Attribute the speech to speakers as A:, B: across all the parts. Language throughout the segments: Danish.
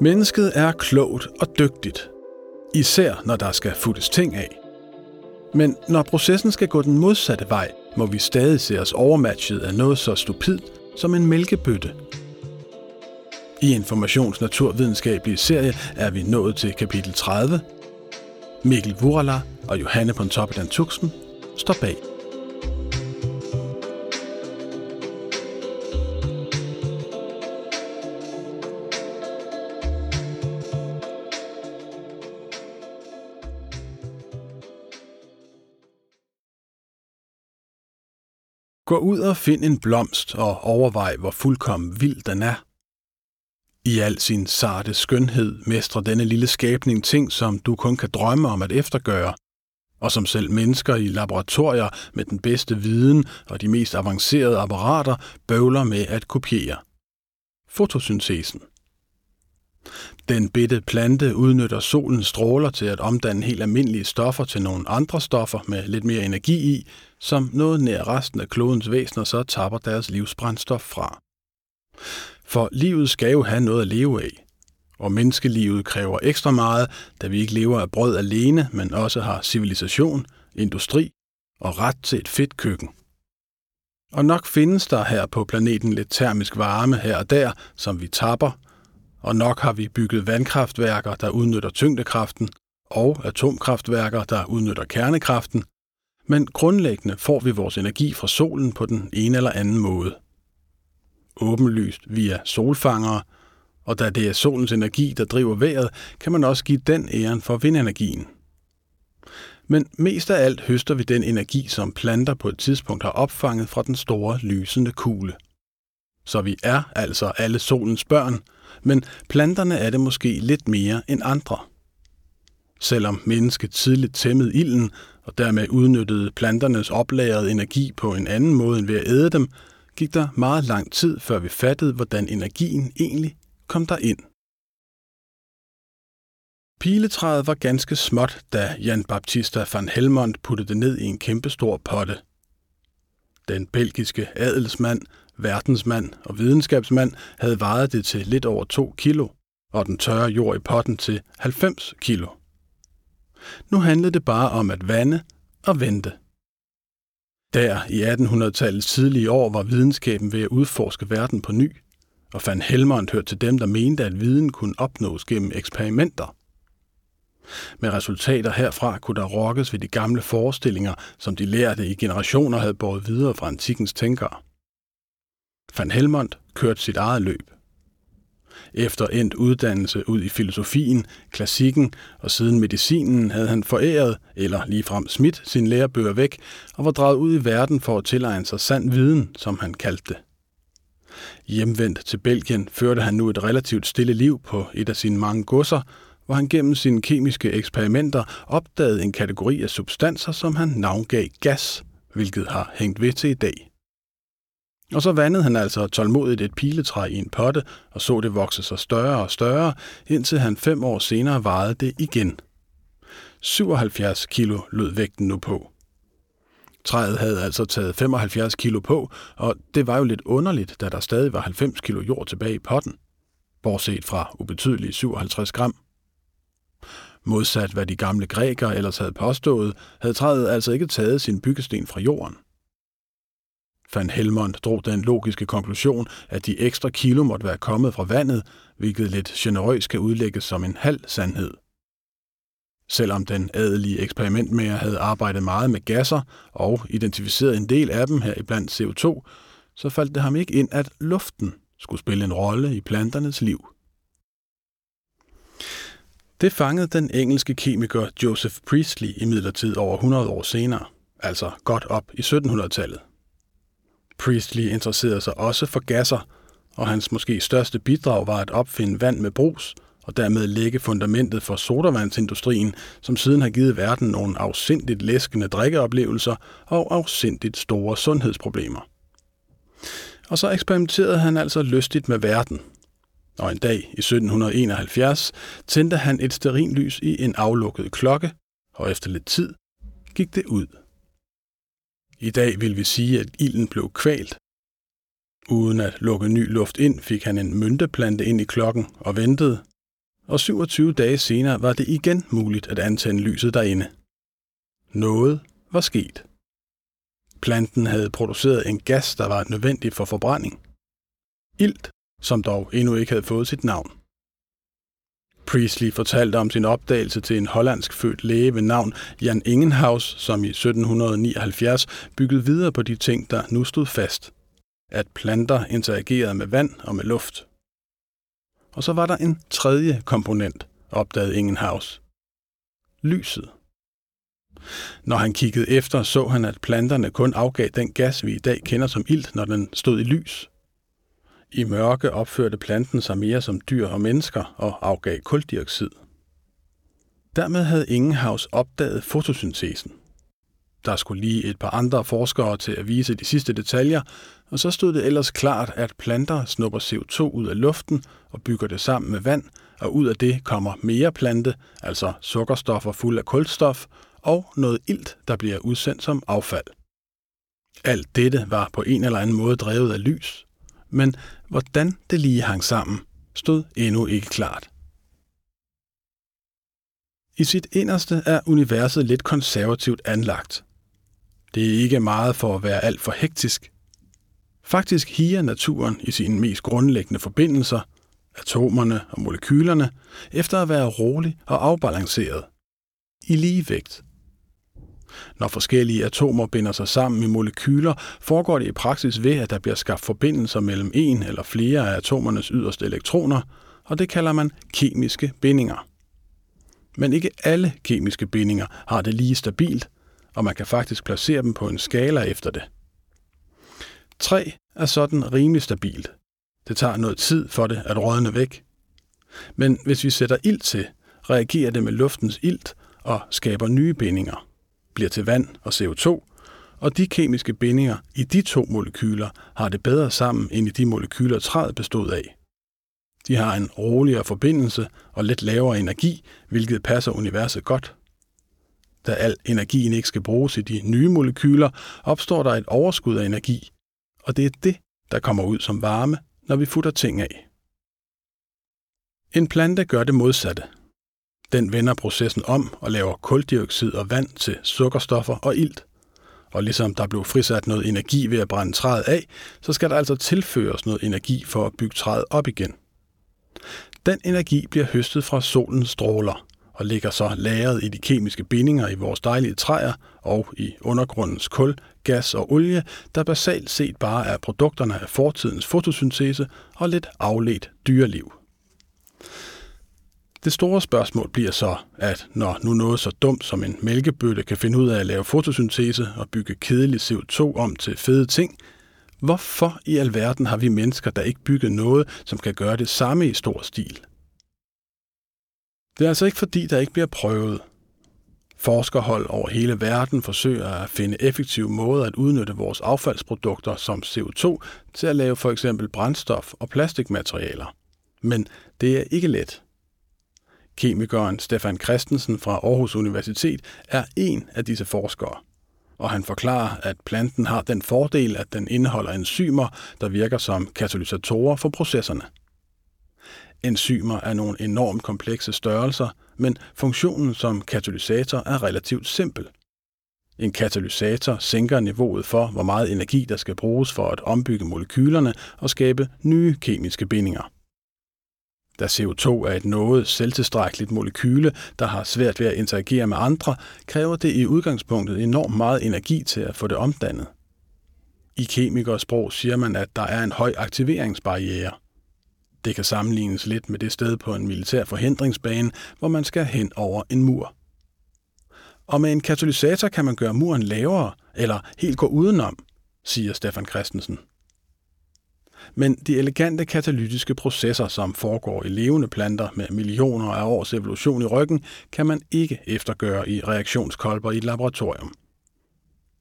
A: Mennesket er klogt og dygtigt, især når der skal futtes ting af. Men når processen skal gå den modsatte vej, må vi stadig se os overmatchet af noget så stupidt som en mælkebøtte. I Informations Naturvidenskabelige serie er vi nået til kapitel 30. Mikkel Wurala og Johanne Pontoppidan Tuxen står bag. Gå ud og find en blomst og overvej, hvor fuldkommen vild den er. I al sin sarte skønhed mestrer denne lille skabning ting, som du kun kan drømme om at eftergøre, og som selv mennesker i laboratorier med den bedste viden og de mest avancerede apparater bøvler med at kopiere. Fotosyntesen. Den bitte plante udnytter solens stråler til at omdanne helt almindelige stoffer til nogle andre stoffer med lidt mere energi i, som noget nær resten af klodens væsener så tapper deres livsbrændstof fra. For livet skal jo have noget at leve af. Og menneskelivet kræver ekstra meget, da vi ikke lever af brød alene, men også har civilisation, industri og ret til et fedt køkken. Og nok findes der her på planeten lidt termisk varme her og der, som vi tapper, og nok har vi bygget vandkraftværker, der udnytter tyngdekraften, og atomkraftværker, der udnytter kernekraften, men grundlæggende får vi vores energi fra solen på den ene eller anden måde. Åbenlyst via solfangere, og da det er solens energi, der driver vejret, kan man også give den æren for vindenergien. Men mest af alt høster vi den energi, som planter på et tidspunkt har opfanget fra den store lysende kugle. Så vi er altså alle solens børn, men planterne er det måske lidt mere end andre. Selvom mennesket tidligt tæmmede ilden og dermed udnyttede planternes oplagrede energi på en anden måde end ved at æde dem, gik der meget lang tid, før vi fattede, hvordan energien egentlig kom der ind. Piletræet var ganske småt, da Jan Baptista van Helmont puttede det ned i en kæmpestor potte. Den belgiske adelsmand, verdensmand og videnskabsmand havde vejet det til lidt over 2 kilo, og den tørre jord i potten til 90 kilo. Nu handlede det bare om at vande og vente. Der i 1800-tallets tidlige år var videnskaben ved at udforske verden på ny, og Van Helmont hørte til dem, der mente, at viden kunne opnås gennem eksperimenter. Med resultater herfra kunne der rokkes ved de gamle forestillinger, som de lærte i generationer havde båret videre fra antikkens tænkere. Van Helmont kørte sit eget løb. Efter endt uddannelse ud i filosofien, klassikken og siden medicinen havde han foræret, eller ligefrem smidt, sin lærebøger væk og var draget ud i verden for at tilegne sig sand viden, som han kaldte det. Hjemvendt til Belgien førte han nu et relativt stille liv på et af sine mange godser, hvor han gennem sine kemiske eksperimenter opdagede en kategori af substanser, som han navngav gas, hvilket har hængt ved til i dag. Og så vandede han altså tålmodigt et piletræ i en potte og så det vokse sig større og større, indtil han fem år senere vejede det igen. 77 kilo lød vægten nu på. Træet havde altså taget 75 kilo på, og det var jo lidt underligt, da der stadig var 90 kilo jord tilbage i potten. Bortset fra ubetydelige 57 gram. Modsat hvad de gamle grækere ellers havde påstået, havde træet altså ikke taget sin byggesten fra jorden. Van Helmont drog den logiske konklusion, at de ekstra kilo måtte være kommet fra vandet, hvilket lidt generøst kan udlægges som en halv sandhed. Selvom den adelige eksperimentmager havde arbejdet meget med gasser og identificeret en del af dem heriblandt CO2, så faldt det ham ikke ind, at luften skulle spille en rolle i planternes liv. Det fangede den engelske kemiker Joseph Priestley i midlertid over 100 år senere, altså godt op i 1700-tallet. Priestley interesserede sig også for gasser, og hans måske største bidrag var at opfinde vand med brus, og dermed lægge fundamentet for sodavandsindustrien, som siden har givet verden nogle afsindigt læskende drikkeoplevelser og afsindigt store sundhedsproblemer. Og så eksperimenterede han altså lystigt med verden. Og en dag i 1771 tændte han et sterinlys i en aflukket klokke, og efter lidt tid gik det ud. I dag vil vi sige, at ilden blev kvalt. Uden at lukke ny luft ind, fik han en mynteplante ind i klokken og ventede, og 27 dage senere var det igen muligt at antænde lyset derinde. Noget var sket. Planten havde produceret en gas, der var nødvendig for forbrænding. Ilt, som dog endnu ikke havde fået sit navn. Priestley fortalte om sin opdagelse til en hollandsk født læge ved navn Jan Ingenhaus, som i 1779 byggede videre på de ting, der nu stod fast. At planter interagerede med vand og med luft. Og så var der en tredje komponent, opdagede Ingenhaus. Lyset. Når han kiggede efter, så han, at planterne kun afgav den gas, vi i dag kender som ilt, når den stod i lys. I mørke opførte planten sig mere som dyr og mennesker og afgav kuldioxid. Dermed havde Ingenhaus opdaget fotosyntesen. Der skulle lige et par andre forskere til at vise de sidste detaljer, og så stod det ellers klart, at planter snupper CO2 ud af luften og bygger det sammen med vand, og ud af det kommer mere plante, altså sukkerstoffer fuld af kulstof, og noget ilt, der bliver udsendt som affald. Alt dette var på en eller anden måde drevet af lys, men hvordan det lige hang sammen, stod endnu ikke klart. I sit inderste er universet lidt konservativt anlagt. Det er ikke meget for at være alt for hektisk. Faktisk higer naturen i sine mest grundlæggende forbindelser, atomerne og molekylerne, efter at være rolig og afbalanceret. I ligevægt. Når forskellige atomer binder sig sammen i molekyler, foregår det i praksis ved, at der bliver skabt forbindelser mellem en eller flere af atomernes yderste elektroner, og det kalder man kemiske bindinger. Men ikke alle kemiske bindinger har det lige stabilt, og man kan faktisk placere dem på en skala efter det. 3 er sådan rimelig stabilt. Det tager noget tid for det at rådne væk. Men hvis vi sætter ild til, reagerer det med luftens ilt og skaber nye bindinger bliver til vand og CO2, og de kemiske bindinger i de to molekyler har det bedre sammen end i de molekyler, træet bestod af. De har en roligere forbindelse og lidt lavere energi, hvilket passer universet godt. Da al energien ikke skal bruges i de nye molekyler, opstår der et overskud af energi, og det er det, der kommer ud som varme, når vi futter ting af. En plante gør det modsatte. Den vender processen om og laver kuldioxid og vand til sukkerstoffer og ilt. Og ligesom der blev frisat noget energi ved at brænde træet af, så skal der altså tilføres noget energi for at bygge træet op igen. Den energi bliver høstet fra solens stråler og ligger så lagret i de kemiske bindinger i vores dejlige træer og i undergrundens kul, gas og olie, der basalt set bare er produkterne af fortidens fotosyntese og lidt afledt dyreliv. Det store spørgsmål bliver så, at når nu noget så dumt som en mælkebøtte kan finde ud af at lave fotosyntese og bygge kedelig CO2 om til fede ting, hvorfor i alverden har vi mennesker, der ikke bygget noget, som kan gøre det samme i stor stil? Det er altså ikke fordi, der ikke bliver prøvet. Forskerhold over hele verden forsøger at finde effektive måder at udnytte vores affaldsprodukter som CO2 til at lave for eksempel brændstof og plastikmaterialer. Men det er ikke let. Kemikeren Stefan Christensen fra Aarhus Universitet er en af disse forskere. Og han forklarer, at planten har den fordel, at den indeholder enzymer, der virker som katalysatorer for processerne. Enzymer er nogle enormt komplekse størrelser, men funktionen som katalysator er relativt simpel. En katalysator sænker niveauet for, hvor meget energi der skal bruges for at ombygge molekylerne og skabe nye kemiske bindinger. Da CO2 er et noget selvtilstrækkeligt molekyle, der har svært ved at interagere med andre, kræver det i udgangspunktet enormt meget energi til at få det omdannet. I kemikersprog siger man, at der er en høj aktiveringsbarriere. Det kan sammenlignes lidt med det sted på en militær forhindringsbane, hvor man skal hen over en mur. Og med en katalysator kan man gøre muren lavere, eller helt gå udenom, siger Stefan Christensen. Men de elegante katalytiske processer, som foregår i levende planter med millioner af års evolution i ryggen, kan man ikke eftergøre i reaktionskolber i et laboratorium.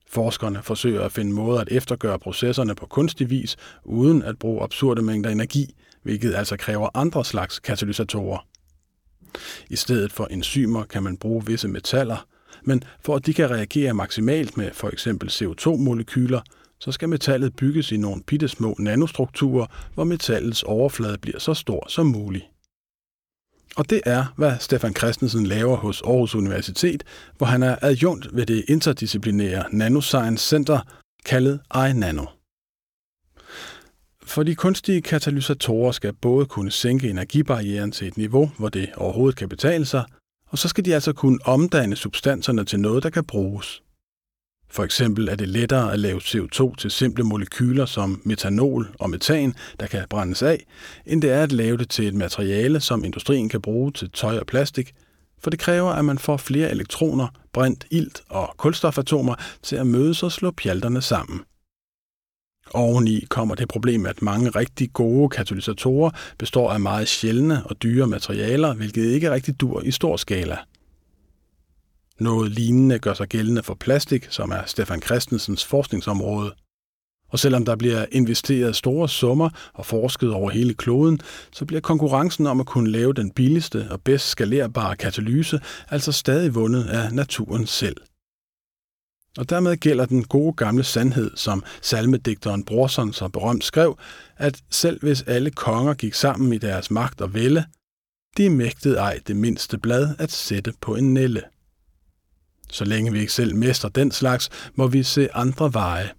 A: Forskerne forsøger at finde måder at eftergøre processerne på kunstig vis, uden at bruge absurde mængder energi, hvilket altså kræver andre slags katalysatorer. I stedet for enzymer kan man bruge visse metaller, men for at de kan reagere maksimalt med for eksempel CO2-molekyler, så skal metallet bygges i nogle bittesmå nanostrukturer, hvor metallets overflade bliver så stor som muligt. Og det er, hvad Stefan Christensen laver hos Aarhus Universitet, hvor han er adjunkt ved det interdisciplinære Nanoscience Center, kaldet iNano. For de kunstige katalysatorer skal både kunne sænke energibarrieren til et niveau, hvor det overhovedet kan betale sig, og så skal de altså kunne omdanne substanserne til noget, der kan bruges. For eksempel er det lettere at lave CO2 til simple molekyler som metanol og metan, der kan brændes af, end det er at lave det til et materiale, som industrien kan bruge til tøj og plastik, for det kræver, at man får flere elektroner, brint, ilt og kulstofatomer til at mødes og slå pjalterne sammen. Oveni kommer det problem, at mange rigtig gode katalysatorer består af meget sjældne og dyre materialer, hvilket ikke rigtig dur i stor skala. Noget lignende gør sig gældende for plastik, som er Stefan Christensens forskningsområde. Og selvom der bliver investeret store summer og forsket over hele kloden, så bliver konkurrencen om at kunne lave den billigste og bedst skalerbare katalyse altså stadig vundet af naturen selv. Og dermed gælder den gode gamle sandhed, som salmedigteren Brorson så berømt skrev, at selv hvis alle konger gik sammen i deres magt og vælde, de mægtede ej det mindste blad at sætte på en nælle. Så længe vi ikke selv mester den slags, må vi se andre veje.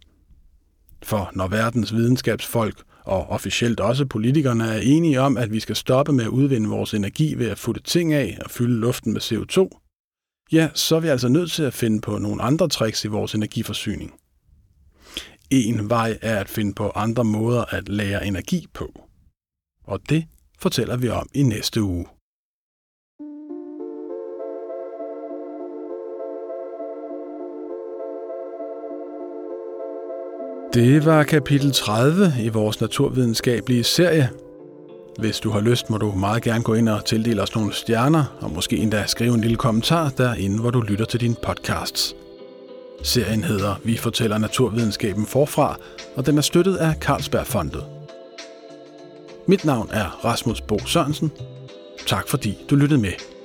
A: For når verdens videnskabsfolk og officielt også politikerne er enige om, at vi skal stoppe med at udvinde vores energi ved at futte ting af og fylde luften med CO2, ja, så er vi altså nødt til at finde på nogle andre tricks i vores energiforsyning. En vej er at finde på andre måder at lære energi på. Og det fortæller vi om i næste uge. Det var kapitel 30 i vores naturvidenskabelige serie. Hvis du har lyst, må du meget gerne gå ind og tildele os nogle stjerner, og måske endda skrive en lille kommentar derinde, hvor du lytter til dine podcasts. Serien hedder Vi fortæller naturvidenskaben forfra, og den er støttet af Carlsbergfondet. Mit navn er Rasmus Bo Sørensen. Tak fordi du lyttede med.